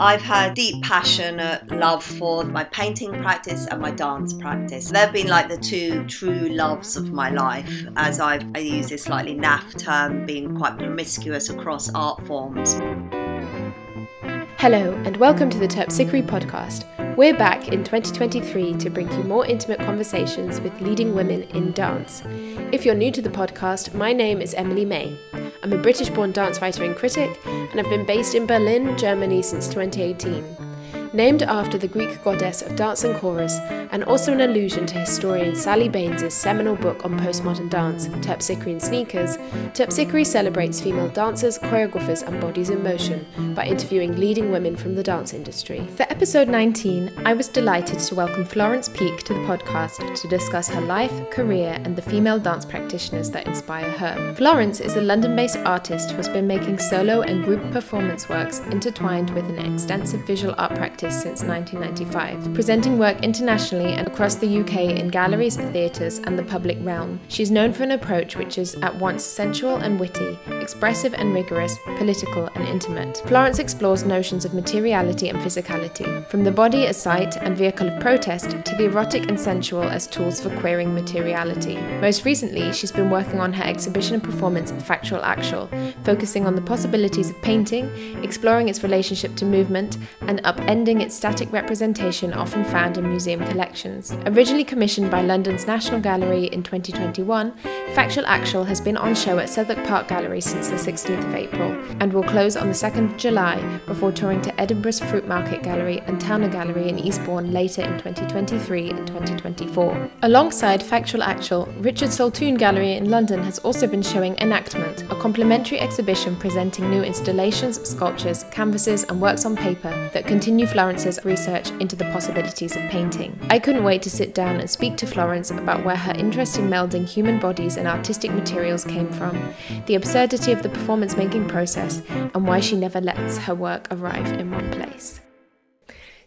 I've had mm-hmm. deep passionate uh, love for my painting practice and my dance practice. They've been like the two true loves of my life, as I've, I use this slightly naff term, being quite promiscuous across art forms. Hello, and welcome to the Terpsichore podcast. We're back in 2023 to bring you more intimate conversations with leading women in dance. If you're new to the podcast, my name is Emily May. I'm a British born dance writer and critic, and I've been based in Berlin, Germany since 2018 named after the Greek goddess of dance and chorus, and also an allusion to historian Sally Banes' seminal book on postmodern dance, Terpsichore in Sneakers, Terpsichore celebrates female dancers, choreographers, and bodies in motion by interviewing leading women from the dance industry. For episode 19, I was delighted to welcome Florence Peake to the podcast to discuss her life, career, and the female dance practitioners that inspire her. Florence is a London based artist who has been making solo and group performance works intertwined with an extensive visual art practice practice since 1995, presenting work internationally and across the UK in galleries, theatres, and the public realm. She's known for an approach which is at once sensual and witty, expressive and rigorous, political and intimate. Florence explores notions of materiality and physicality, from the body as site and vehicle of protest to the erotic and sensual as tools for queering materiality. Most recently, she's been working on her exhibition and performance Factual Actual, focusing on the possibilities of painting, exploring its relationship to movement, and upending its static representation often found in museum collections. Originally commissioned by London's National Gallery in 2021, Factual Actual has been on show at Southwark Park Gallery since the 16th of April and will close on the 2nd of July before touring to Edinburgh's Fruitmarket Gallery and Towner Gallery in Eastbourne later in 2023 and 2024. Alongside Factual Actual, Richard Saltoun Gallery in London has also been showing Enactment, a complementary exhibition presenting new installations, sculptures, canvases, and works on paper that continue Florence's research into the possibilities of painting. I couldn't wait to sit down and speak to Florence about where her interest in melding human bodies and artistic materials came from, the absurdity of the performance making process, and why she never lets her work arrive in one place.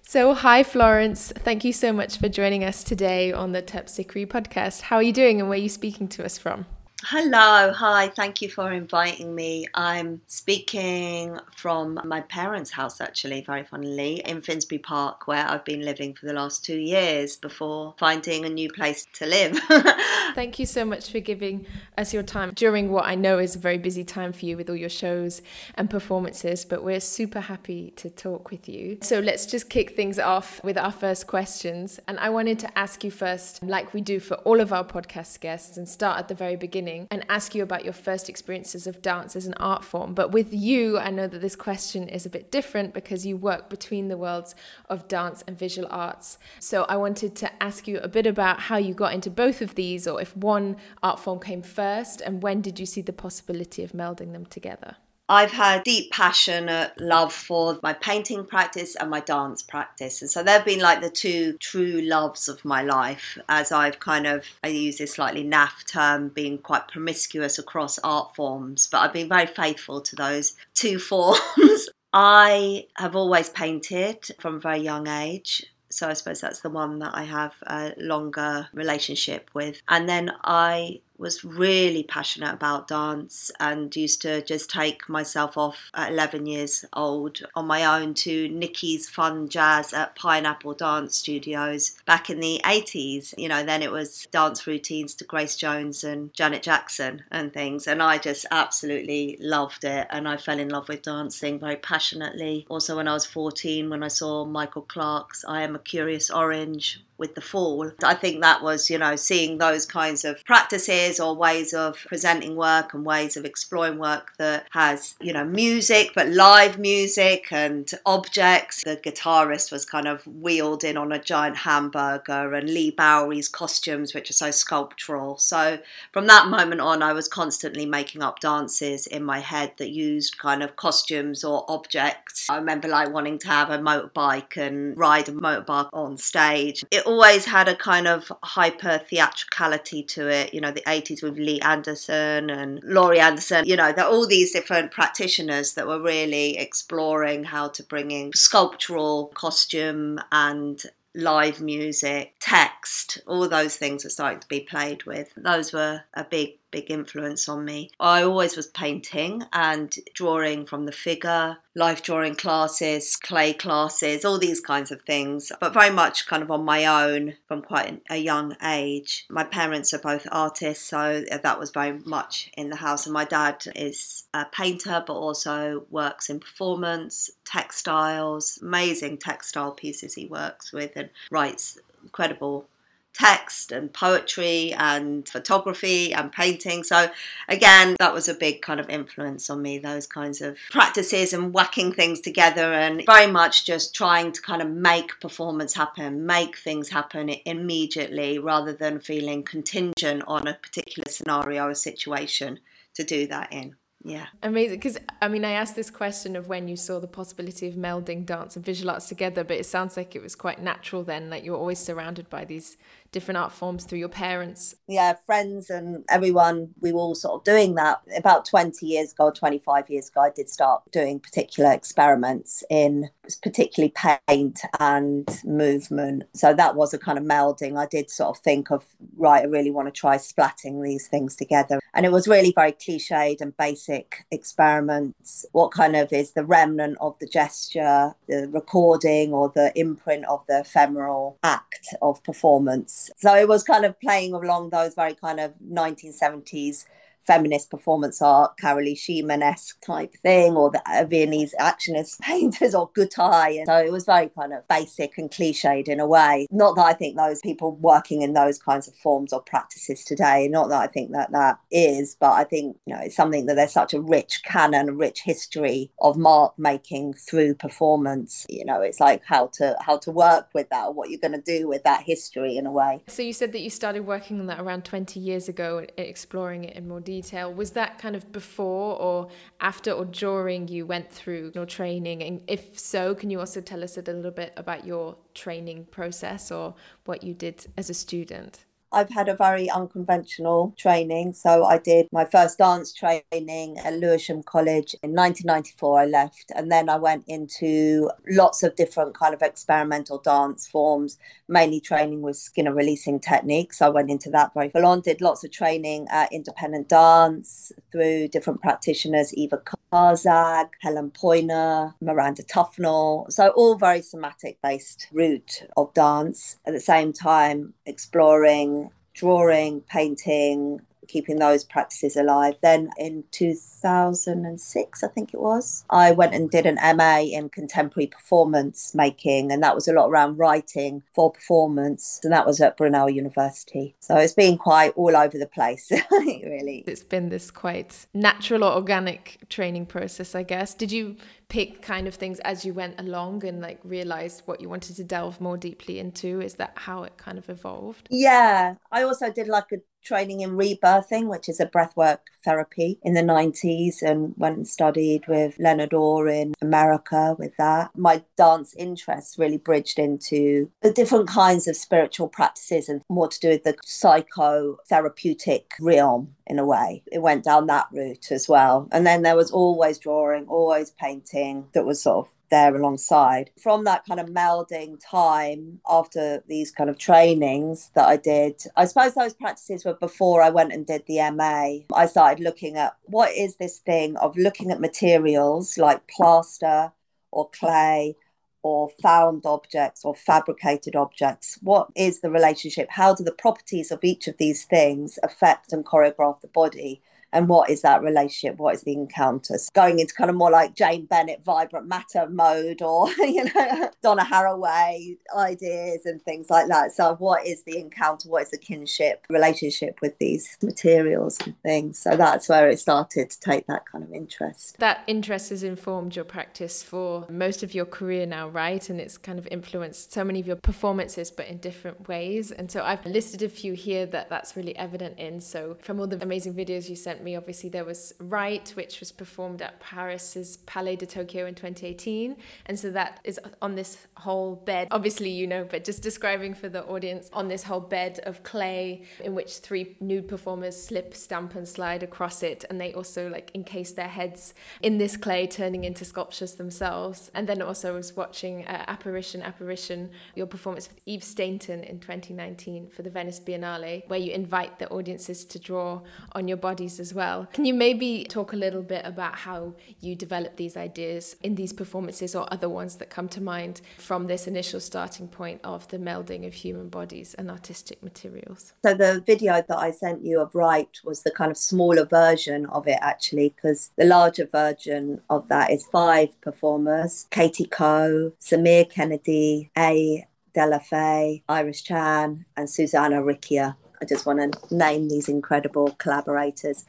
So, hi Florence. Thank you so much for joining us today on the Terpsichore podcast. How are you doing and where are you speaking to us from? Hello, hi, thank you for inviting me. I'm speaking from my parents' house, actually, very funnily, in Finsbury Park, where I've been living for the last two years before finding a new place to live. thank you so much for giving us your time during what I know is a very busy time for you with all your shows and performances, but we're super happy to talk with you. So let's just kick things off with our first questions. And I wanted to ask you first, like we do for all of our podcast guests, and start at the very beginning beginning and ask you about your first experiences of dance as an art form. But with you, I know that this question is a bit different because you work between the worlds of dance and visual arts. So I wanted to ask you a bit about how you got into both of these, or if one art form came first, and when did you see the possibility of melding them together? I've had deep passionate love for my painting practice and my dance practice. And so they've been like the two true loves of my life as I've kind of, I use this slightly naff term, being quite promiscuous across art forms, but I've been very faithful to those two forms. I have always painted from a very young age. So I suppose that's the one that I have a longer relationship with. And then I was really passionate about dance and used to just take myself off at 11 years old on my own to Nikki's Fun Jazz at Pineapple Dance Studios back in the 80s. You know, then it was dance routines to Grace Jones and Janet Jackson and things. And I just absolutely loved it. And I fell in love with dancing very passionately. Also, when I was 14, when I saw Michael Clark's I Am a Curious Orange with the fall. I think that was, you know, seeing those kinds of practices or ways of presenting work and ways of exploring work that has, you know, music, but live music and objects. The guitarist was kind of wheeled in on a giant hamburger and Leigh Bowery's costumes, which are so sculptural. So from that moment on, I was constantly making up dances in my head that used kind of costumes or objects. I remember like wanting to have a motorbike and ride a motorbike on stage. It always had a kind of hyper theatricality to it. You know, the 80s with Lee Anderson and Laurie Anderson, you know, there are all these different practitioners that were really exploring how to bring in sculptural costume and live music, text, all those things were starting to be played with. Those were a big big influence on me. I always was painting and drawing from the figure, life drawing classes, clay classes, all these kinds of things, but very much kind of on my own from quite a young age. My parents are both artists, so that was very much in the house. And my dad is a painter, but also works in performance, textiles, amazing textile pieces he works with and writes incredible text and poetry and photography and painting. So, again, that was a big kind of influence on me, those kinds of practices and whacking things together and very much just trying to kind of make performance happen, make things happen immediately rather than feeling contingent on a particular scenario or situation to do that in. Yeah. Amazing. Because, I mean, I asked this question of when you saw the possibility of melding dance and visual arts together, but it sounds like it was quite natural then, like you were always surrounded by these different art forms through your parents? Yeah, friends and everyone, we were all sort of doing that. About 20 years ago, 25 years ago, I did start doing particular experiments in particularly paint and movement. So that was a kind of melding. I did sort of think of, right, I really want to try splatting these things together. And it was really very cliched and basic experiments. What kind of is the remnant of the gesture, the recording or the imprint of the ephemeral act of performance? So it was kind of playing along those very kind of 1970s feminist performance art, Carolee Schneemann esque type thing, or the Viennese actionist painters or Gutai. And so it was very kind of basic and cliched in a way. Not that I think those people working in those kinds of forms or practices today, not that I think that that is, but I think, you know, it's something that there's such a rich canon, a rich history of mark making through performance. You know, it's like how to how to work with that or what you're going to do with that history in a way. So you said that you started working on that around 20 years ago, exploring it in more detail detail. Was that kind of before or after or during you went through your training? And if so, can you also tell us a little bit about your training process or what you did as a student? I've had a very unconventional training. So I did my first dance training at Lewisham College in 1994. I left, and then I went into lots of different kind of experimental dance forms, mainly training with Skinner releasing techniques. I went into that very full on. Did lots of training at independent dance through different practitioners, Eva Karczag, Helen Poyner, Miranda Tufnell. So all very somatic based route of dance. At the same time, exploring drawing, painting, keeping those practices alive. Then in 2006, I think it was, I went and did an MA in contemporary performance making, and that was a lot around writing for performance, and that was at Brunel University. So it's been quite all over the place, really. It's been this quite natural or organic training process, I guess. Did you pick kind of things as you went along and like realized what you wanted to delve more deeply into? Is that how it kind of evolved? Yeah. I also did like a training in rebirthing, which is a breathwork therapy in the 90s, and went and studied with Leonard Orr in America with that. My dance interests really bridged into the different kinds of spiritual practices and more to do with the psychotherapeutic realm in a way. It went down that route as well. And then there was always drawing, always painting that was sort of there alongside. From that kind of melding time after these kind of trainings that I did, I suppose those practices were before I went and did the MA. I started looking at what is this thing of looking at materials like plaster or clay or found objects or fabricated objects. What is the relationship? How do the properties of each of these things affect and choreograph the body? And what is that relationship? What is the encounters going into kind of more like jane bennett vibrant matter mode or you know donna haraway ideas and things like that. So what is the encounter? What is the kinship relationship with these materials and things? So that's where it started to take that kind of interest. That interest has informed your practice for most of your career now right? And it's kind of influenced so many of your performances but in different ways. And so i've listed a few here that that's really evident in. So from all the amazing videos you sent sent me, obviously there was Rite, which was performed at Paris's Palais de Tokyo in 2018. And so that is on this whole bed. Obviously, you know, but just describing for the audience on this whole bed of clay in which three nude performers slip, stamp, and slide across it. And they also like encase their heads in this clay, turning into sculptures themselves. And then also was watching uh, Apparition, Apparition, your performance with Eve Stainton in 2019 for the Venice Biennale, where you invite the audiences to draw on your bodies as well. Can you maybe talk a little bit about how you develop these ideas in these performances or other ones that come to mind from this initial starting point of the melding of human bodies and artistic materials? So, the video that I sent you of Rite was the kind of smaller version of it, actually, because the larger version of that is five performers Katie Coe, Samir Kennedy, A. Della Faye, Iris Chan, and Susanna Recchia. I just want to name these incredible collaborators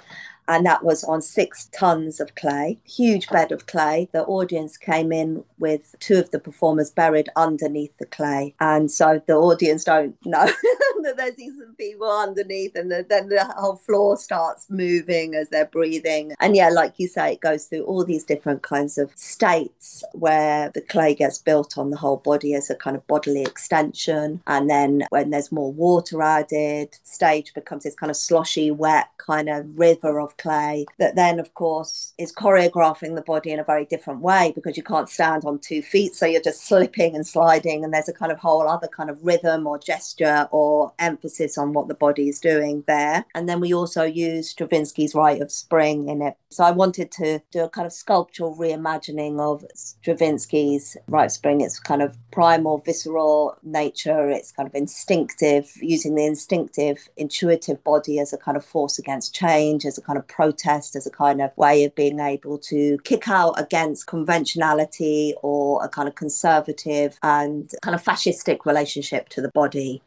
and that was on six tons of clay, huge bed of clay. The audience came in with two of the performers buried underneath the clay, and so the audience don't know that there's these people underneath, and the, then the whole floor starts moving as they're breathing. And yeah, like you say, it goes through all these different kinds of states where the clay gets built on the whole body as a kind of bodily extension, and then when there's more water added, stage becomes this kind of sloshy, wet kind of river of clay that then, of course, is choreographing the body in a very different way because you can't stand on two feet. So you're just slipping and sliding, and there's a kind of whole other kind of rhythm or gesture or emphasis on what the body is doing there. And then we also use Stravinsky's Rite of Spring in it. So I wanted to do a kind of sculptural reimagining of Stravinsky's Rite of Spring. It's kind of primal, visceral nature, it's kind of instinctive, using the instinctive, intuitive body as a kind of force against change, as a kind of protest as a kind of way of being able to kick out against conventionality or a kind of conservative and kind of fascistic relationship to the body.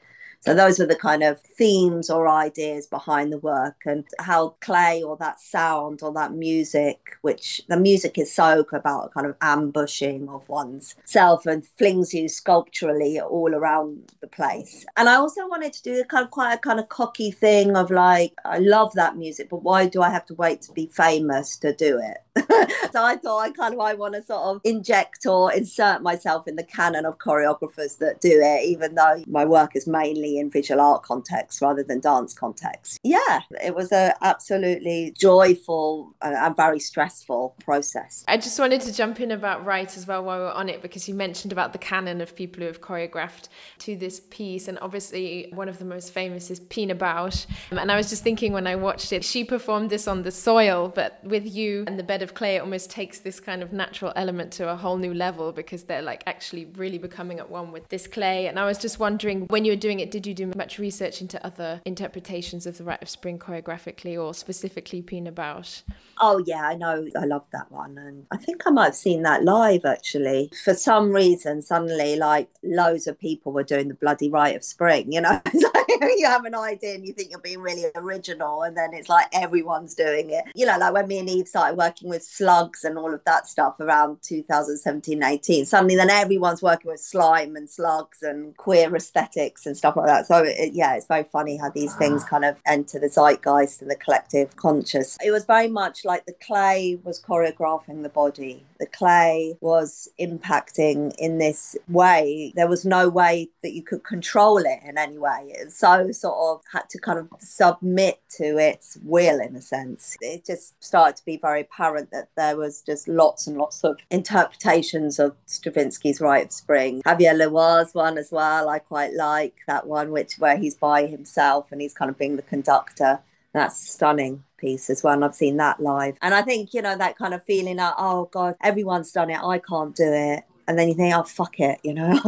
So those were the kind of themes or ideas behind the work and how clay or that sound or that music, which the music is so about kind of ambushing of one's self and flings you sculpturally all around the place. And I also wanted to do a kind of quite a kind of cocky thing of like, I love that music, but why do I have to wait to be famous to do it? so I thought I kind of I want to sort of inject or insert myself in the canon of choreographers that do it, even though my work is mainly in visual art context rather than dance context. Yeah, it was a absolutely joyful uh, and very stressful process. I just wanted to jump in about Rite as well while we are on it because you mentioned about the canon of people who have choreographed to this piece, and obviously one of the most famous is Pina Bausch. Um, and I was just thinking when I watched it, she performed this on the soil, but with you and the bed of clay, it almost takes this kind of natural element to a whole new level because they're like actually really becoming at one with this clay. And I was just wondering, when you were doing it, did you do much research into other interpretations of the Rite of Spring choreographically or specifically Pina Bausch? Oh yeah, I know. I love that one, and I think I might have seen that live actually. For some reason, suddenly like loads of people were doing the bloody Rite of Spring. You know, you have an idea and you think you're being really original, and then it's like everyone's doing it. You know, like when me and Eve started working with slugs and all of that stuff around 2017, 18. Suddenly, then everyone's working with slime and slugs and queer aesthetics and stuff like that. So it, yeah, it's very funny how these things ah. kind of enter the zeitgeist and the collective conscious. It was very much like the clay was choreographing the body. The clay was impacting in this way. There was no way that you could control it in any way. It so sort of had to kind of submit to its will in a sense. It just started to be very apparent that there was just lots and lots of interpretations of Stravinsky's Rite of Spring. Xavier Le Roy's one as well. I quite like that one, which where he's by himself and he's kind of being the conductor. That's stunning piece as well. And I've seen that live. And I think, you know, that kind of feeling that, oh God, everyone's done it. I can't do it and then you think, oh fuck it, you know,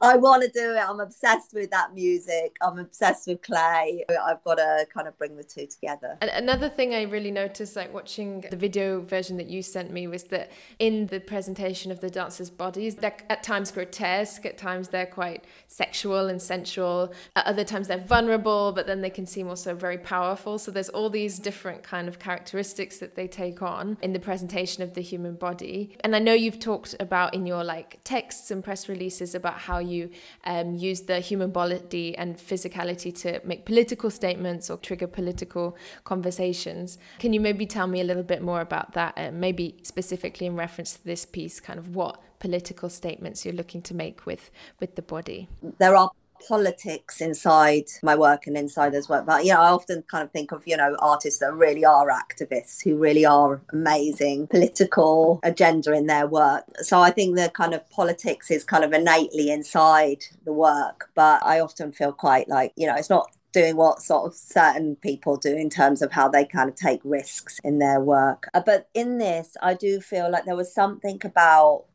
I want to do it. I'm obsessed with that music. I'm obsessed with clay. I've got to kind of bring the two together. And another thing I really noticed, like watching the video version that you sent me, was that in the presentation of the dancers' bodies, they're at times grotesque, at times they're quite sexual and sensual, at other times they're vulnerable, but then they can seem also very powerful. So there's all these different kind of characteristics that they take on in the presentation of the human body. And I know you've talked about in your like texts and press releases about how you um, use the human body and physicality to make political statements or trigger political conversations. Can you maybe tell me a little bit more about that? Uh, maybe specifically in reference to this piece, kind of what political statements you're looking to make with with the body. There are politics inside my work and inside as work. But you know, I often kind of think of, you know, artists that really are activists who really are amazing political agenda in their work. So I think the kind of politics is kind of innately inside the work. But I often feel quite like, you know, it's not doing what sort of certain people do in terms of how they kind of take risks in their work. Uh, but in this, I do feel like there was something about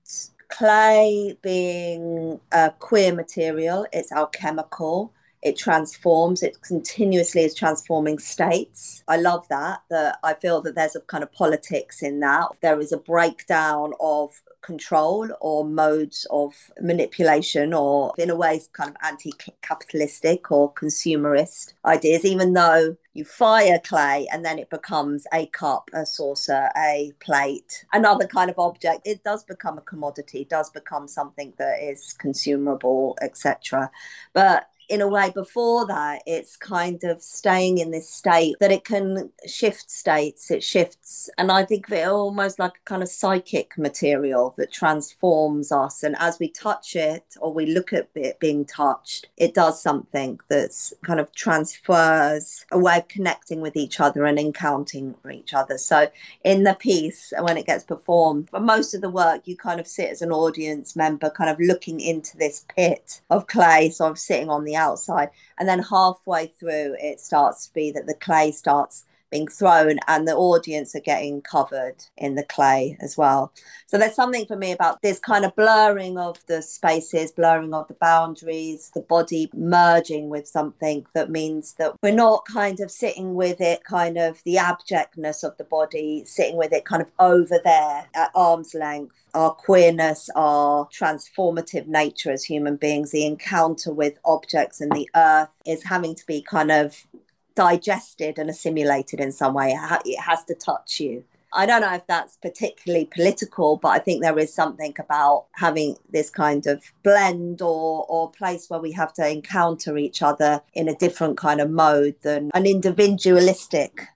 clay being a queer material, it's alchemical. It transforms, it continuously is transforming states. I love that. That I feel that there's a kind of politics in that. There is a breakdown of control or modes of manipulation or in a way kind of anti-capitalistic or consumerist ideas even though you fire clay and then it becomes a cup a saucer a plate another kind of object. It does become a commodity does become something that is consumable etc but in a way before that it's kind of staying in this state that it can shift states it shifts and i think of it almost like a kind of psychic material that transforms us and as we touch it or we look at it being touched it does something that's kind of transfers a way of connecting with each other and encountering each other. So in the piece when it gets performed for most of the work you kind of sit as an audience member kind of looking into this pit of clay so i'm sitting on the outside. And then halfway through, it starts to be that the clay starts being thrown and the audience are getting covered in the clay as well. So there's something for me about this kind of blurring of the spaces, blurring of the boundaries, the body merging with something that means that we're not kind of sitting with it, kind of the abjectness of the body, sitting with it kind of over there at arm's length. Our queerness, our transformative nature as human beings, the encounter with objects and the earth is having to be kind of digested and assimilated in some way. It has to touch you. I don't know if that's particularly political, but I think there is something about having this kind of blend or or place where we have to encounter each other in a different kind of mode than an individualistic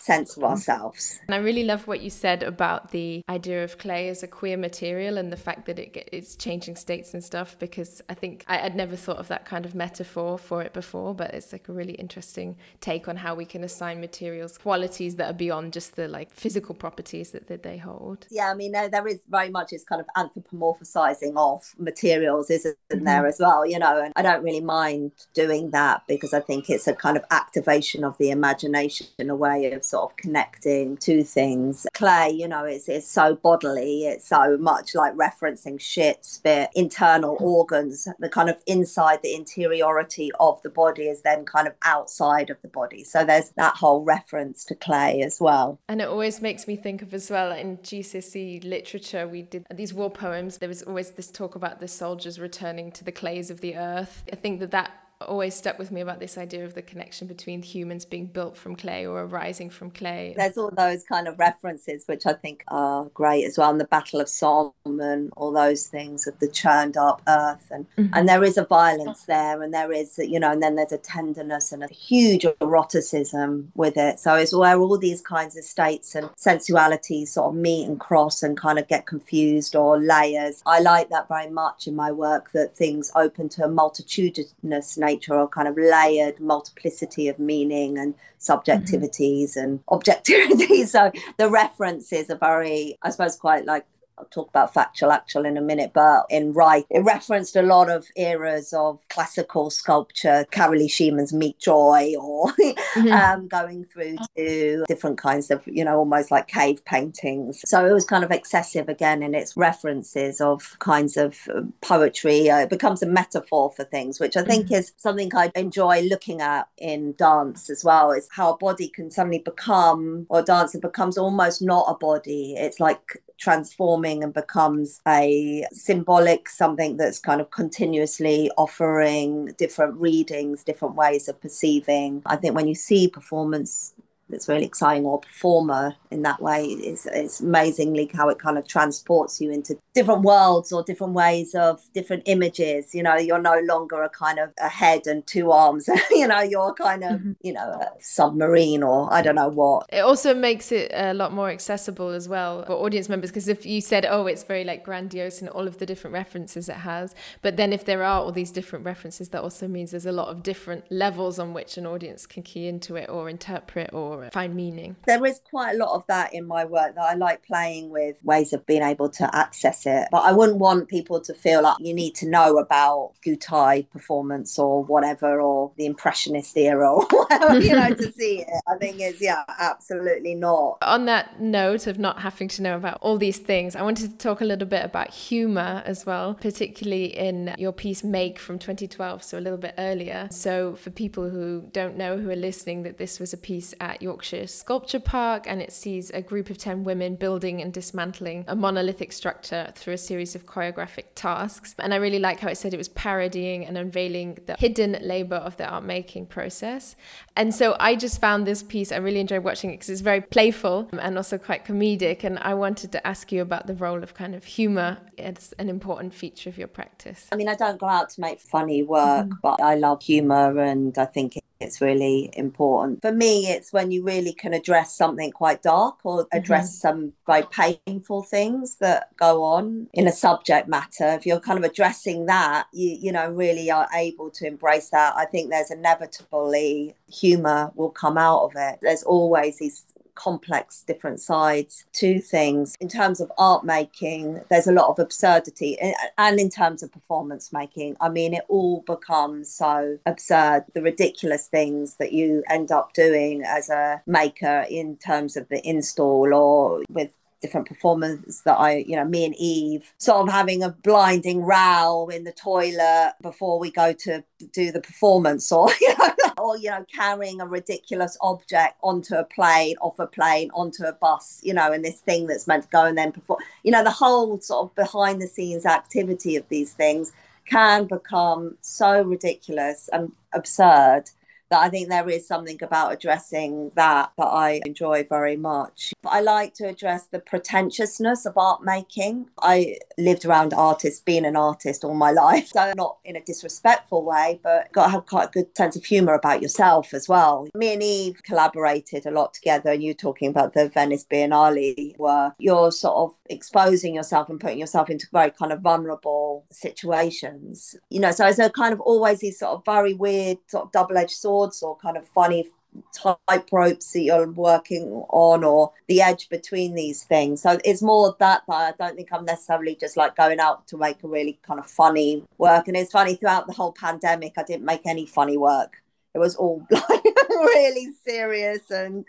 sense of ourselves. And I really love what you said about the idea of clay as a queer material and the fact that it it's changing states and stuff because I think I, would never thought of that kind of metaphor for it before, but it's like a really interesting take on how we can assign materials qualities that are beyond just the like physical properties that, that they hold. Yeah, I mean, there is very much this kind of anthropomorphizing of materials, isn't mm-hmm. there as well, you know, and I don't really mind doing that because I think it's a kind of activation of the imagination in a way of sort of connecting two things. Clay, you know, it's, it's so bodily, it's so much like referencing shit, spit, internal organs, the kind of inside the interiority of the body is then kind of outside of the body. So there's that whole reference to clay as well. And it always makes me think of as well in GCSE literature, we did these war poems. There was always this talk about the soldiers returning to the clays of the earth. I think that that always stuck with me about this idea of the connection between humans being built from clay or arising from clay. There's all those kind of references which I think are great as well. And the Battle of Solomon, all those things of the churned up earth. And, mm-hmm. and there is a violence there and there is, you know, and then there's a tenderness and a huge eroticism with it. So it's where all these kinds of states and sensualities sort of meet and cross and kind of get confused or layers. I like that very much in my work that things open to a multitudinous nature nature or kind of layered multiplicity of meaning and subjectivities mm-hmm. and objectivity. so the references are very, I suppose, quite like I'll talk about factual actual in a minute, but in Rite, it referenced a lot of eras of classical sculpture, Carolee Schneemann's Meat Joy, or mm-hmm. um, going through to different kinds of, you know, almost like cave paintings. So it was kind of excessive again in its references of kinds of um, poetry. Uh, it becomes a metaphor for things, which I think mm-hmm. is something I enjoy looking at in dance as well, is how a body can suddenly become, or a dancer becomes almost not a body. It's like transforming and becomes a symbolic something that's kind of continuously offering different readings, different ways of perceiving. I think when you see performance that's really exciting or performer in that way. It's, it's amazingly how it kind of transports you into different worlds or different ways of different images. You know, you're no longer a kind of a head and two arms, you know, you're kind of, mm-hmm. you know, a submarine or I don't know what. It also makes it a lot more accessible as well for audience members because if you said, oh, it's very like grandiose and all of the different references it has, but then if there are all these different references, that also means there's a lot of different levels on which an audience can key into it or interpret or find meaning. There is quite a lot of that in my work that I like playing with ways of being able to access it. But I wouldn't want people to feel like you need to know about Gutai performance or whatever, or the Impressionist era or whatever, you know, to see it. I think it's, yeah, absolutely not. On that note of not having to know about all these things, I wanted to talk a little bit about humour as well, particularly in your piece Make from 2012, so a little bit earlier. So for people who don't know, who are listening, that this was a piece at Yorkshire Sculpture Park and it sees a group of 10 women building and dismantling a monolithic structure through a series of choreographic tasks. And I really like how it said it was parodying and unveiling the hidden labor of the art making process. And so I just found this piece, I really enjoyed watching it because it's very playful and also quite comedic. And I wanted to ask you about the role of kind of humor as an important feature of your practice. I mean, I don't go out to make funny work, mm-hmm. but I love humor and I think it's really important. For me, it's when you really can address something quite dark or mm-hmm. address mm-hmm. some very painful things that go on in a subject matter. If you're kind of addressing that, you, you know, really are able to embrace that. I think there's inevitably humor will come out of it. There's always these complex different sides to things. In terms of art making, there's a lot of absurdity, and in terms of performance making, I mean, it all becomes so absurd. The ridiculous things that you end up doing as a maker in terms of the install or with different performers that I, you know, me and Eve. Sort of having a blinding row in the toilet before we go to do the performance or, you know, or, you know, carrying a ridiculous object onto a plane, off a plane, onto a bus, you know, and this thing that's meant to go and then perform, you know, the whole sort of behind the scenes activity of these things can become so ridiculous and absurd that I think there is something about addressing that that I enjoy very much. I like to address the pretentiousness of art making. I lived around artists, being an artist all my life, so not in a disrespectful way, but got to have quite a good sense of humour about yourself as well. Me and Eve collaborated a lot together, and you talking about the Venice Biennale, where you're sort of exposing yourself and putting yourself into very kind of vulnerable situations. You know, so it's a kind of always these sort of very weird, sort of double edged sword or kind of funny type ropes that you're working on or the edge between these things. So it's more of that that I don't think I'm necessarily just like going out to make a really kind of funny work. And it's funny throughout the whole pandemic, I didn't make any funny work. It was all like really serious and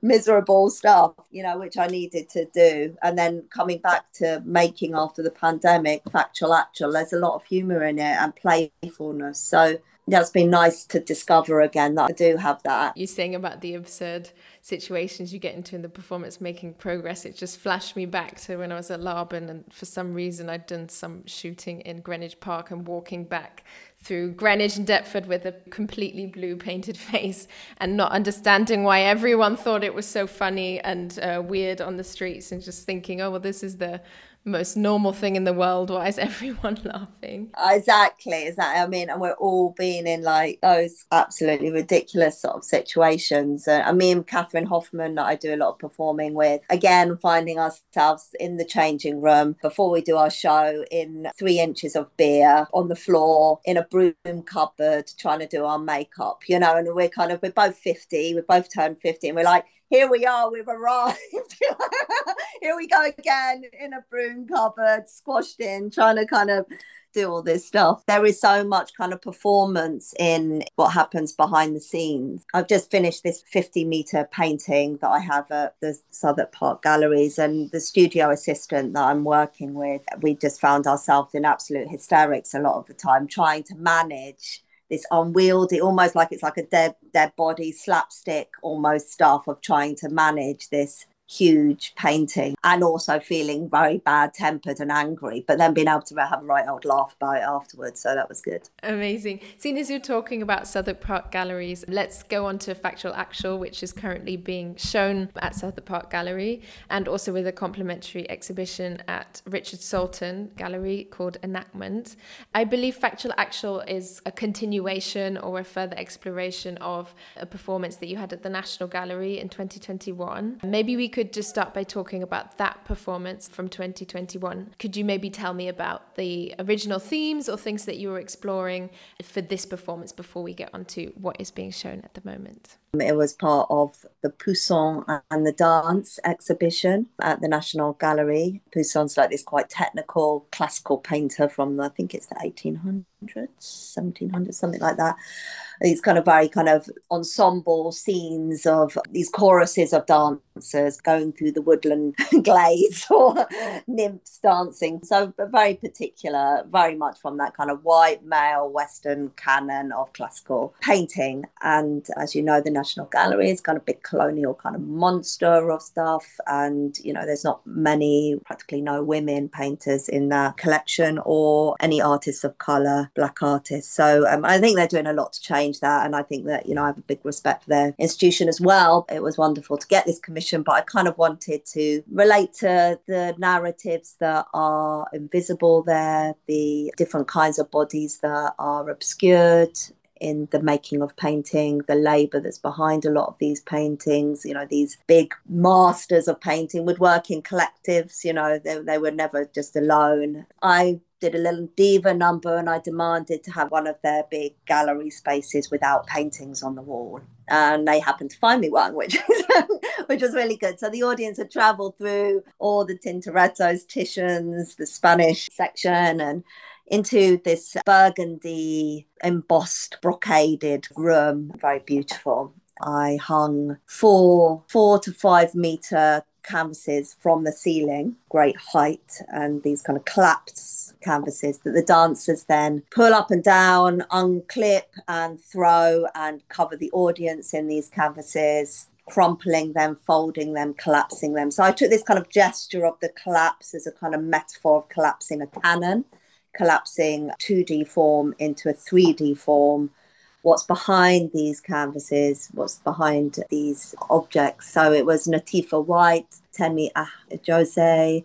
miserable stuff, you know, which I needed to do. And then coming back to making after the pandemic, factual actual, there's a lot of humor in it and playfulness. So that's been nice to discover again that I do have that. You're saying about the absurd situations you get into in the performance making progress. It just flashed me back to when I was at Laban, and for some reason I'd done some shooting in Greenwich Park and walking back through Greenwich and Deptford with a completely blue painted face and not understanding why everyone thought it was so funny and uh, weird on the streets and just thinking, oh, well, this is the most normal thing in the world. Why is everyone laughing? Exactly, exactly. I mean, and we're all being in like those absolutely ridiculous sort of situations. And uh, me and Catherine Hoffman, that I do a lot of performing with, again, finding ourselves in the changing room before we do our show in three inches of beer on the floor in a broom cupboard trying to do our makeup, you know, and we're kind of, we're both 50, we've both turned 50, and we're like, here we are, we've arrived. here we go again in a broom cupboard, squashed in, trying to kind of do all this stuff. There is so much kind of performance in what happens behind the scenes. I've just finished this 50 meter painting that I have at the Southwark Park Galleries, and the studio assistant that I'm working with, we just found ourselves in absolute hysterics a lot of the time, trying to manage this unwieldy, almost like it's like a dead dead body slapstick almost stuff of trying to manage this huge painting and also feeling very bad tempered and angry, but then being able to have a right old laugh about it afterwards. So that was good. Amazing. Seeing as you're talking about Southwark Park Galleries, let's go on to Factual Actual, which is currently being shown at Southwark Park Gallery and also with a complimentary exhibition at Richard Saltoun Gallery called Enactment. I believe Factual Actual is a continuation or a further exploration of a performance that you had at the National Gallery in 2021. Maybe we could just start by talking about that performance from 2021. Could you maybe tell me about the original themes or things that you were exploring for this performance before we get on to what is being shown at the moment? It was part of the Poussin and the Dance exhibition at the National Gallery. Poussin's like this quite technical classical painter from, I think it's the 1800s, 1700s, something like that these kind of very kind of ensemble scenes of these choruses of dancers going through the woodland glades or nymphs dancing. So very particular, very much from that kind of white male Western canon of classical painting. And as you know, the National Gallery is kind of big colonial kind of monster of stuff. And, you know, there's not many, practically no women painters in that collection or any artists of colour, black artists. So um, I think they're doing a lot to change that. And I think that, you know, I have a big respect for their institution as well. It was wonderful to get this commission, but I kind of wanted to relate to the narratives that are invisible there, the different kinds of bodies that are obscured in the making of painting, the labour that's behind a lot of these paintings. You know, these big masters of painting would work in collectives, you know, they, they were never just alone. I did a little diva number and I demanded to have one of their big gallery spaces without paintings on the wall. And they happened to find me one, which which was really good. So the audience had travelled through all the Tintorettos, Titians, the Spanish section, and into this burgundy embossed brocaded room, very beautiful. I hung four four to five meter canvases from the ceiling, great height, and these kind of collapsed canvases that the dancers then pull up and down, unclip and throw and cover the audience in these canvases crumpling them, folding them, collapsing them. So I took this kind of gesture of the collapse as a kind of metaphor of collapsing a canon, collapsing 2D form into a 3D form, what's behind these canvases, what's behind these objects. So it was Natifa White, Temi Jose,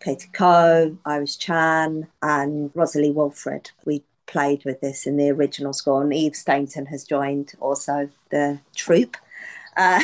Katie Coe, Iris Chan, and Rosalie Wilfred. We played with this in the original score, and Eve Stainton has joined also the troupe. Uh,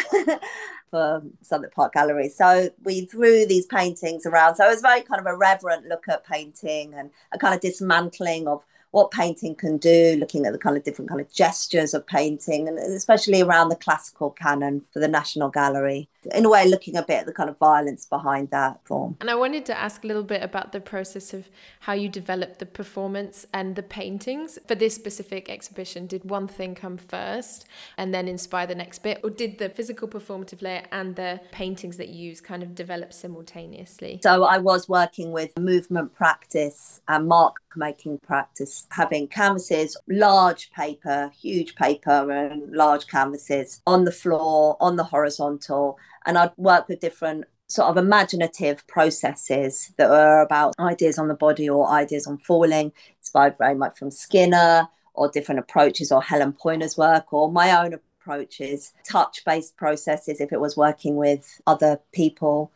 for Park Gallery. So we threw these paintings around. So it was very kind of a reverent look at painting and a kind of dismantling of what painting can do, looking at the kind of different kind of gestures of painting, and especially around the classical canon for the National Gallery. In a way, looking a bit at the kind of violence behind that form. And I wanted to ask a little bit about the process of how you developed the performance and the paintings for this specific exhibition. Did one thing come first and then inspire the next bit, or did the physical performative layer and the paintings that you use kind of develop simultaneously? So I was working with movement practice and mark making practice, having canvases, large paper, huge paper, and large canvases on the floor, on the horizontal. And I'd work with different sort of imaginative processes that were about ideas on the body or ideas on falling, inspired very much from Skinner or different approaches or Helen Poyner's work or my own approaches, touch based processes if it was working with other people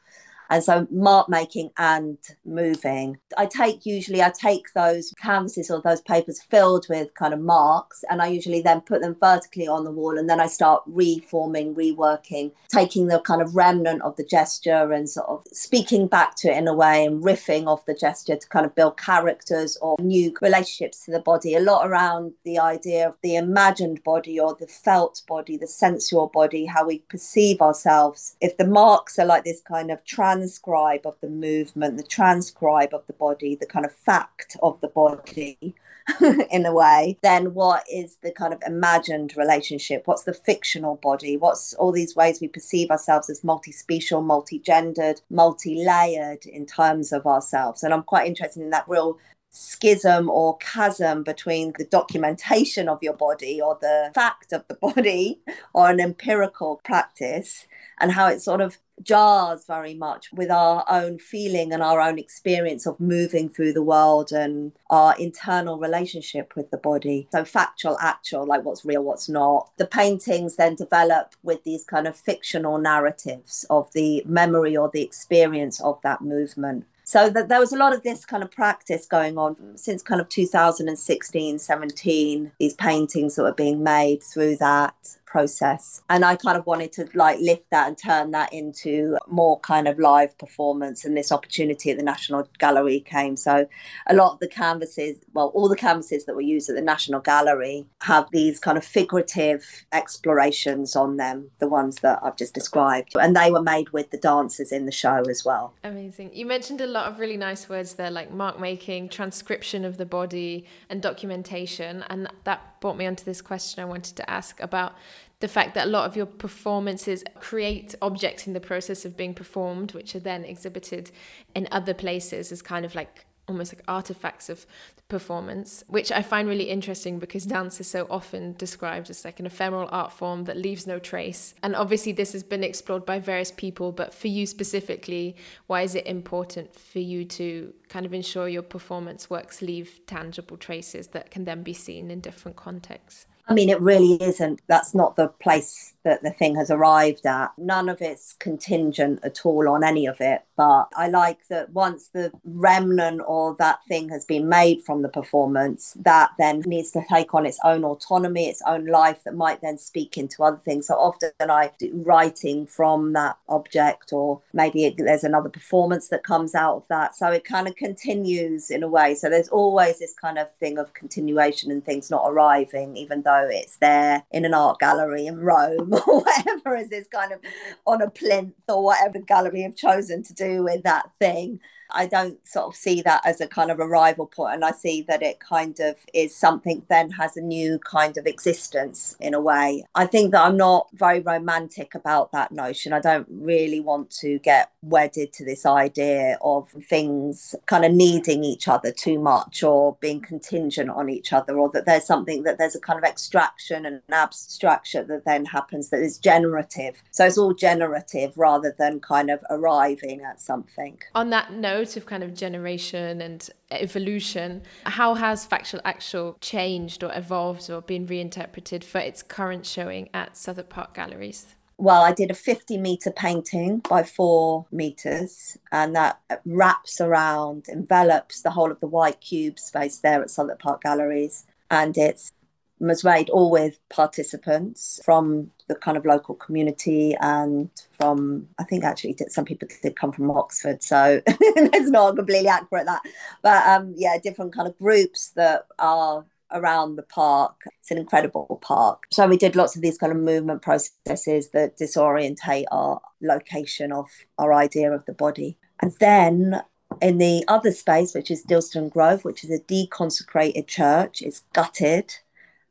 and so mark making and moving. I take usually i take those canvases or those papers filled with kind of marks and i usually then put them vertically on the wall and then i start reforming reworking taking the kind of remnant of the gesture and sort of speaking back to it in a way and riffing off the gesture to kind of build characters or new relationships to the body. A lot around the idea of the imagined body or the felt body the sensual body how we perceive ourselves. If the marks are like this kind of trans transcribe of the movement, the transcribe of the body, the kind of fact of the body. in a way, then what is the kind of imagined relationship? What's the fictional body? What's all these ways we perceive ourselves as multi special, multi gendered, multi layered in terms of ourselves? And I'm quite interested in that real schism or chasm between the documentation of your body or the fact of the body or an empirical practice and how it sort of jars very much with our own feeling and our own experience of moving through the world and our internal relationship with the body. So, factual, actual, like what's real, what's not. The paintings then develop with these kind of fictional narratives of the memory or the experience of that movement. So that there was a lot of this kind of practice going on since kind of 2016, 17, these paintings that were being made through that process. And i kind of wanted to like lift that and turn that into more kind of live performance. And this opportunity at the national gallery came. So a lot of the canvases well all the canvases that were used at the national gallery have these kind of figurative explorations on them the ones that i've just described. And they were made with the dancers in the show as well. Amazing. You mentioned a lot of really nice words there like mark making transcription of the body and documentation. And that brought me onto this question i wanted to ask about the fact that a lot of your performances create objects in the process of being performed, which are then exhibited in other places as kind of like almost like artifacts of performance, which I find really interesting because dance is so often described as like an ephemeral art form that leaves no trace. And obviously, this has been explored by various people, but for you specifically, why is it important for you to kind of ensure your performance works leave tangible traces that can then be seen in different contexts? I mean, it really isn't. That's not the place that the thing has arrived at. None of it's contingent at all on any of it. But I like that once the remnant or that thing has been made from the performance, that then needs to take on its own autonomy, its own life that might then speak into other things. So often I do writing from that object, or maybe it, there's another performance that comes out of that. So it kind of continues in a way. So there's always this kind of thing of continuation and things not arriving, even though it's there in an art gallery in Rome whatever, as it's kind of on a plinth or whatever gallery have chosen to do with that thing. I don't sort of see that as a kind of arrival point, and I see that it kind of is something then has a new kind of existence in a way. I think that I'm not very romantic about that notion. I don't really want to get wedded to this idea of things kind of needing each other too much or being contingent on each other, or that there's something that there's a kind of extraction and an abstraction that then happens that is generative. So it's all generative rather than kind of arriving at something. On that note, of kind of generation and evolution, how has Factual Actual changed or evolved or been reinterpreted for its current showing at Southwark Park Galleries? well, I did a 50 meter painting by four meters, and that wraps around, envelops the whole of the white cube space there at Southwark Park Galleries. And it's was made all with participants from the kind of local community and from I think actually some people did come from Oxford, so it's not completely accurate that, but um, yeah, different kind of groups that are around the park. It's an incredible park. So we did lots of these kind of movement processes that disorientate our location of our idea of the body, and then. In the other space, which is Dilston Grove, which is a deconsecrated church, it's gutted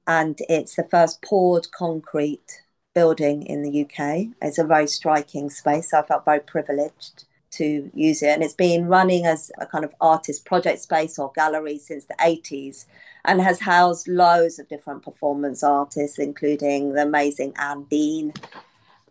and it's the first poured concrete building in the UK. It's a very striking space. So I felt very privileged to use it. And it's been running as a kind of artist project space or gallery since the 80s and has housed loads of different performance artists, including the amazing Anne Bean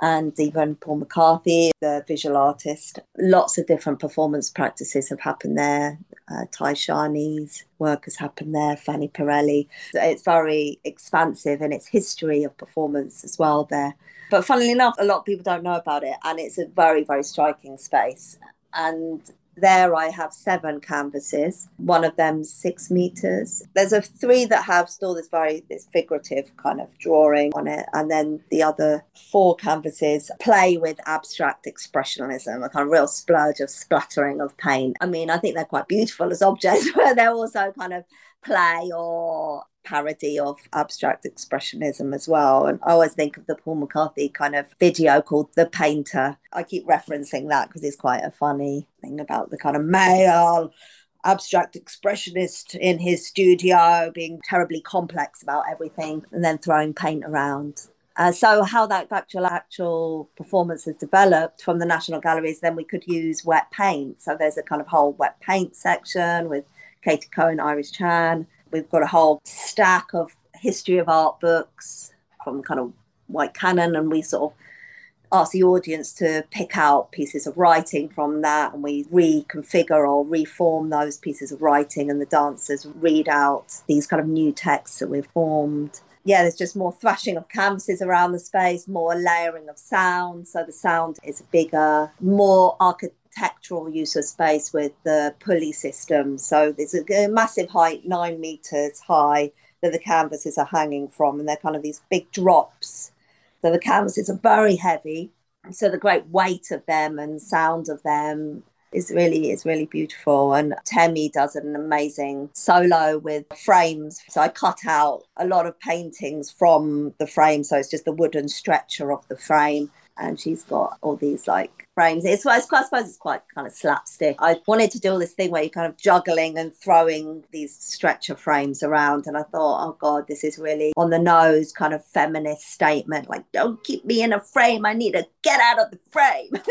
and even Paul McCarthy, the visual artist. Lots of different performance practices have happened there. Uh, Shani's work has happened there, Fanny Pirelli. It's very expansive in its history of performance as well there. But funnily enough, a lot of people don't know about it, and it's a very, very striking space. And there I have seven canvases. One of them six meters. There's a three that have still this very this figurative kind of drawing on it, and then the other four canvases play with abstract expressionism, a kind of real splurge of splattering of paint. I mean, I think they're quite beautiful as objects, but they're also kind of play or parody of abstract expressionism as well. And I always think of the Paul McCarthy kind of video called The Painter. I keep referencing that because it's quite a funny thing about the kind of male abstract expressionist in his studio being terribly complex about everything and then throwing paint around. Uh, so how that Factual Actual performance has developed from the National Galleries, then we could use wet paint. So there's a kind of whole wet paint section with Katie Cohen, Iris Chan, We've got a whole stack of history of art books from kind of White Canon, and we sort of ask the audience to pick out pieces of writing from that and we reconfigure or reform those pieces of writing and the dancers read out these kind of new texts that we've formed yeah, there's just more thrashing of canvases around the space, more layering of sound. So the sound is bigger, more architectural use of space with the pulley system. So there's a, a massive height, nine meters high, that the canvases are hanging from, and they're kind of these big drops. So the canvases are very heavy. So the great weight of them and sound of them is really is really beautiful and Temi does an amazing solo with frames so I cut out a lot of paintings from the frame so it's just the wooden stretcher of the frame and she's got all these like frames. It's, I suppose it's quite kind of slapstick. I wanted to do all this thing where you're kind of juggling and throwing these stretcher frames around, and I thought, oh god, this is really on the nose kind of feminist statement. Like, don't keep me in a frame. I need to get out of the frame. but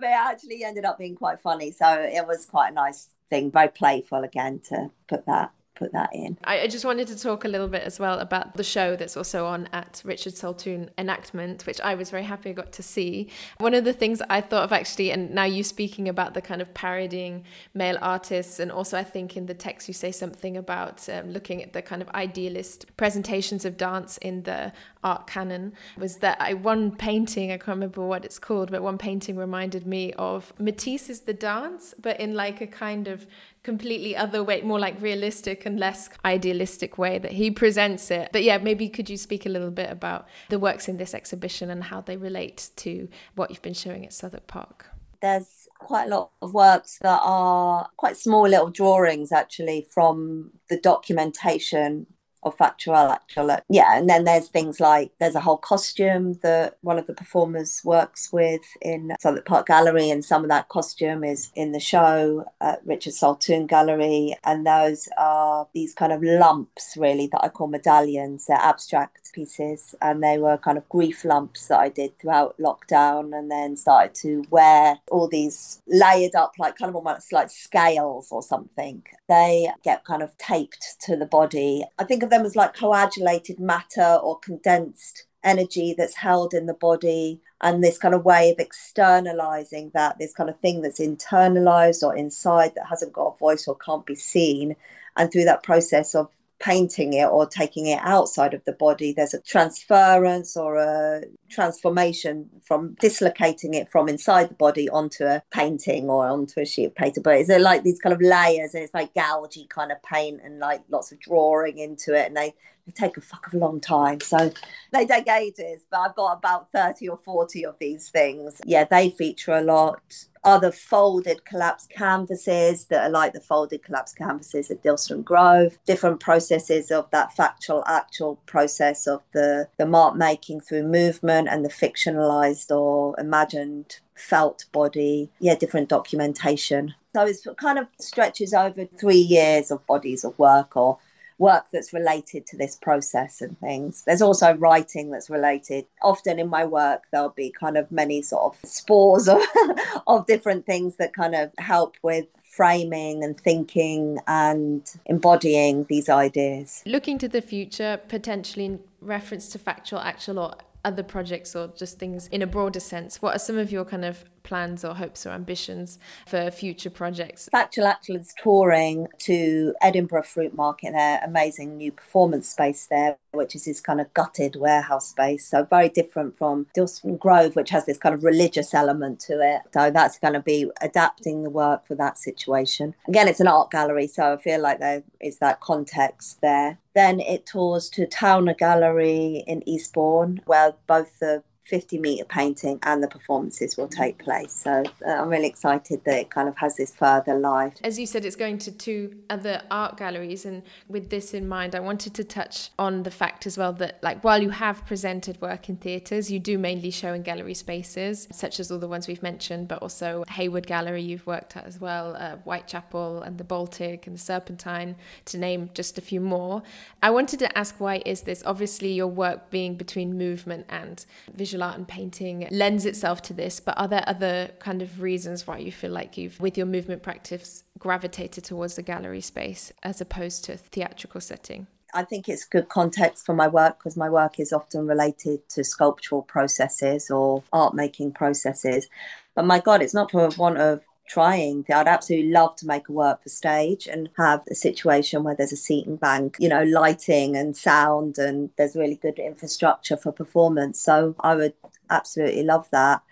it actually ended up being quite funny, so it was quite a nice thing, very playful again to put that put that in. I, just wanted to talk a little bit as well about the show that's also on at Richard Saltoun Enactment, which I was very happy I got to see. One of the things I thought of actually, and now you speaking about the kind of parodying male artists, and also I think in the text you say something about um, looking at the kind of idealist presentations of dance in the art canon, was that I one painting, I can't remember what it's called, but one painting reminded me of Matisse's The Dance, but in like a kind of completely other way, more like realistic and less idealistic way that he presents it. But yeah, maybe could you speak a little bit about the works in this exhibition and how they relate to what you've been showing at Southwark Park? There's quite a lot of works that are quite small little drawings actually from the documentation or actual uh, yeah and then there's things like there's a whole costume that one of the performers works with in Southwark Park Gallery and some of that costume is in the show at Richard Saltoun Gallery and those are these kind of lumps really that I call medallions. They're abstract pieces and they were kind of grief lumps that I did throughout lockdown and then started to wear all these layered up like kind of almost like scales or something. They get kind of taped to the body. I think of them like coagulated matter or condensed energy that's held in the body and this kind of way of externalizing that this kind of thing that's internalized or inside that hasn't got a voice or can't be seen. And through that process of painting it or taking it outside of the body there's a transference or a transformation from dislocating it from inside the body onto a painting or onto a sheet of paper. But it's like these kind of layers and it's like gougy kind of paint and like lots of drawing into it and they, they take a fuck of a long time. So they take ages but i've got about 30 or 40 of these things. Yeah they feature a lot other folded collapsed canvases that are like the folded collapsed canvases at Dilston Grove, different processes of that factual actual process of the, the mark making through movement and the fictionalized or imagined felt body, yeah, different documentation. So it kind of stretches over three years of bodies of work or work that's related to this process and things. There's also writing that's related. Often in my work, there'll be kind of many sort of spores of, of different things that kind of help with framing and thinking and embodying these ideas. Looking to the future, potentially in reference to factual, actual, or other projects or just things in a broader sense, what are some of your kind of plans or hopes or ambitions for future projects? Factual Actual is touring to Edinburgh Fruitmarket, their amazing new performance space there, which is this kind of gutted warehouse space. So very different from Dilston Grove, which has this kind of religious element to it. So that's going to be adapting the work for that situation. Again, it's an art gallery, so I feel like there is that context there. Then it tours to Towner Gallery in Eastbourne, where both the 50 meter painting and the performances will take place. So uh, I'm really excited that it kind of has this further life. As you said, it's going to two other art galleries. And with this in mind, I wanted to touch on the fact as well that, like, while you have presented work in theatres, you do mainly show in gallery spaces, such as all the ones we've mentioned, but also Hayward Gallery you've worked at as well, uh, Whitechapel and the Baltic and the Serpentine, to name just a few more. I wanted to ask why is this? Obviously, your work being between movement and visual visual art and painting lends itself to this, but are there other kind of reasons why you feel like you've, with your movement practice, gravitated towards the gallery space as opposed to theatrical setting? I think it's good context for my work because my work is often related to sculptural processes or art making processes. But my God, it's not for want of trying. I'd absolutely love to make a work for stage and have a situation where there's a seating bank, you know, lighting and sound, and there's really good infrastructure for performance. So I would absolutely love that.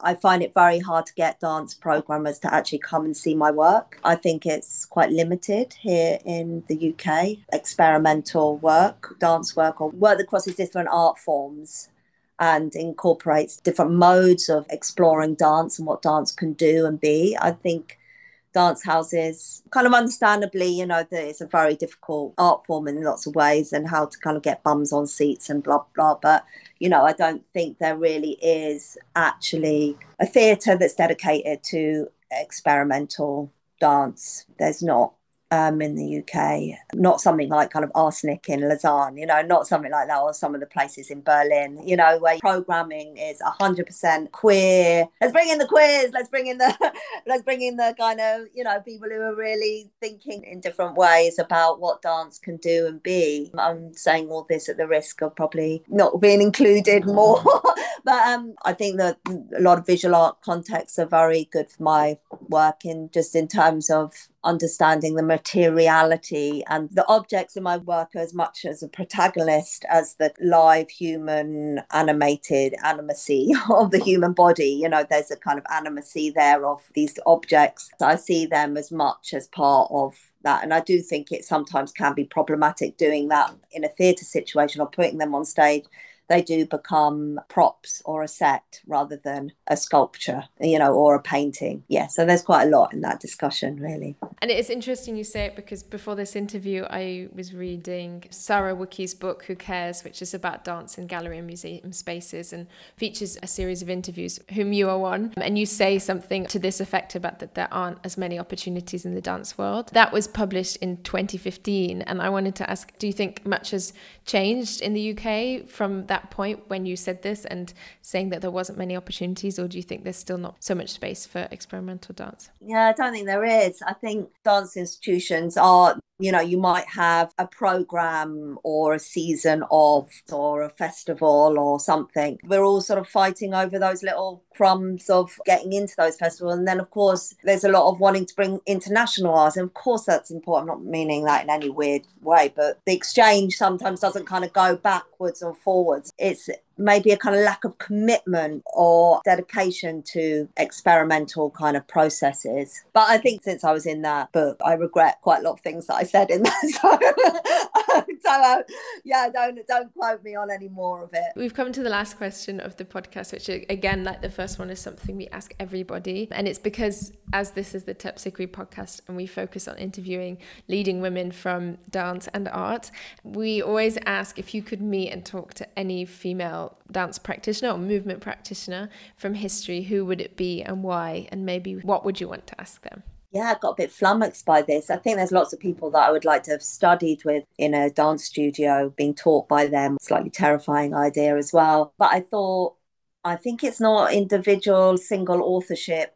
I find it very hard to get dance programmers to actually come and see my work. I think it's quite limited here in the UK. Experimental work, dance work, or work that crosses different art forms and incorporates different modes of exploring dance and what dance can do and be. I think dance houses kind of understandably you know that it's a very difficult art form in lots of ways and how to kind of get bums on seats and blah blah. But you know i don't think there really is actually a theatre that's dedicated to experimental dance. There's not um, in the UK. Not something like kind of arsenic in Lausanne, you know, not something like that, or some of the places in Berlin, you know, where programming is hundred percent queer. Let's bring in the queers. Let's bring in the let's bring in the kind of you know people who are really thinking in different ways about what dance can do and be. I'm saying all this at the risk of probably not being included more, but um, I think that a lot of visual art contexts are very good for my work in just in terms of understanding the materiality and the objects in my work are as much as a protagonist as the live human animated animacy of the human body. You know there's a kind of animacy there of these objects. I see them as much as part of that. And i do think it sometimes can be problematic doing that in a theatre situation or putting them on stage they do become props or a set rather than a sculpture, you know, or a painting. Yeah, so there's quite a lot in that discussion, really. And it is interesting you say it because before this interview, I was reading Sarah Wookey's book, Who Cares, which is about dance in gallery and museum spaces and features a series of interviews, whom you are one. And you say something to this effect about that there aren't as many opportunities in the dance world. That was published in 2015. And I wanted to ask do you think much has changed in the UK from that? That point when you said this and saying that there wasn't many opportunities, or do you think there's still not so much space for experimental dance? Yeah, I don't think there is. I think dance institutions are you know you might have a program or a season of or a festival or something. We're all sort of fighting over those little crumbs of getting into those festivals. And then of course there's a lot of wanting to bring international arts and of course that's important. I'm not meaning that in any weird way but the exchange sometimes doesn't kind of go backwards or forwards. It's maybe a kind of lack of commitment or dedication to experimental kind of processes. But I think since I was in that book, I regret quite a lot of things that I said in that. So, so uh, yeah, don't don't quote me on any more of it. We've come to the last question of the podcast, which again, like the first one, is something we ask everybody, and it's because as this is the Terpsichore podcast and we focus on interviewing leading women from dance and art, we always ask if you could meet and talk to any female dance practitioner or movement practitioner from history, who would it be and why? And maybe what would you want to ask them? Yeah, I got a bit flummoxed by this. I think there's lots of people that I would like to have studied with in a dance studio, being taught by them. Slightly terrifying idea as well. But I thought, I think it's not individual, single authorship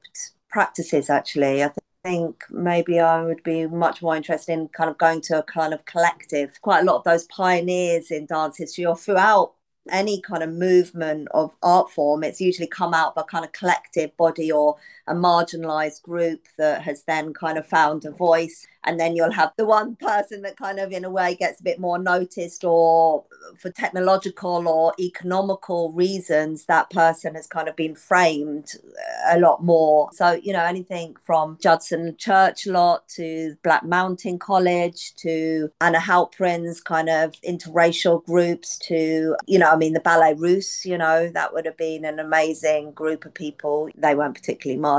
practices actually. I think maybe I would be much more interested in kind of going to a kind of collective. Quite a lot of those pioneers in dance history or throughout any kind of movement of art form, it's usually come out of a kind of collective body or a marginalized group that has then kind of found a voice and then you'll have the one person that kind of in a way gets a bit more noticed or for technological or economical reasons that person has kind of been framed a lot more. So you know anything from judson church lot to black mountain college to anna halprin's kind of interracial groups to you know i mean the ballet russe you know that would have been an amazing group of people. They weren't particularly marginalized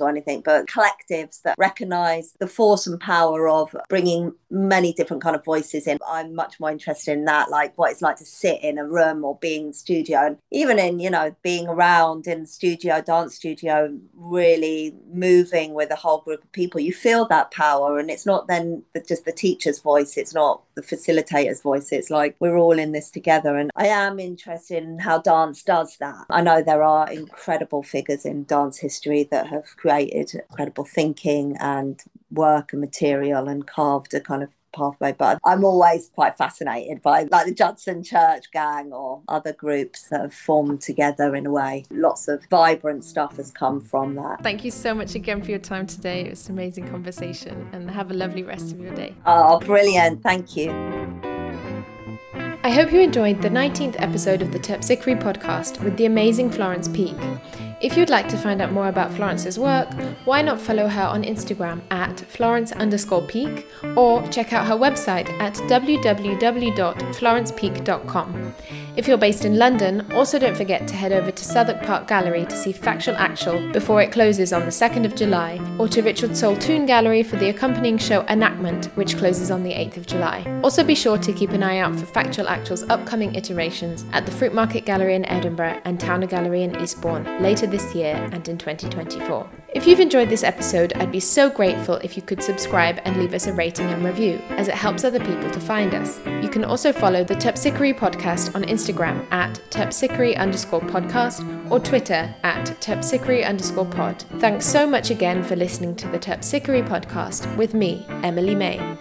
or anything but collectives that recognize the force and power of bringing many different kind of voices in. I'm much more interested in that, like what it's like to sit in a room or being in studio, and even in you know being around in studio, dance studio, really moving with a whole group of people. You feel that power, and it's not then just the teacher's voice. It's not the facilitator's voice. It's like we're all in this together, and I am interested in how dance does that. I know there are incredible figures in dance history that have created incredible thinking and work and material and carved a kind of pathway. But I'm always quite fascinated by like the Judson Church gang or other groups that have formed together in a way. Lots of vibrant stuff has come from that. Thank you so much again for your time today. It was an amazing conversation and have a lovely rest of your day. Oh, brilliant. Thank you. I hope you enjoyed the 19th episode of the Terpsichore podcast with the amazing Florence Peake. If you'd like to find out more about Florence's work, why not follow her on Instagram at Florence underscore peake or check out her website at www.florencepeake.com. If you're based in London, also don't forget to head over to Southwark Park Gallery to see Factual Actual before it closes on the 2nd of July, or to Richard Saltoun Gallery for the accompanying show Enactment, which closes on the 8th of July. Also be sure to keep an eye out for Factual Actual's upcoming iterations at the Fruitmarket Gallery in Edinburgh and Towner Gallery in Eastbourne later this year and in 2024. If you've enjoyed this episode, I'd be so grateful if you could subscribe and leave us a rating and review, as it helps other people to find us. You can also follow the Terpsichore podcast on Instagram at terpsichore underscore podcast or Twitter at terpsichore underscore pod. Thanks so much again for listening to the Terpsichore podcast with me, Emily May.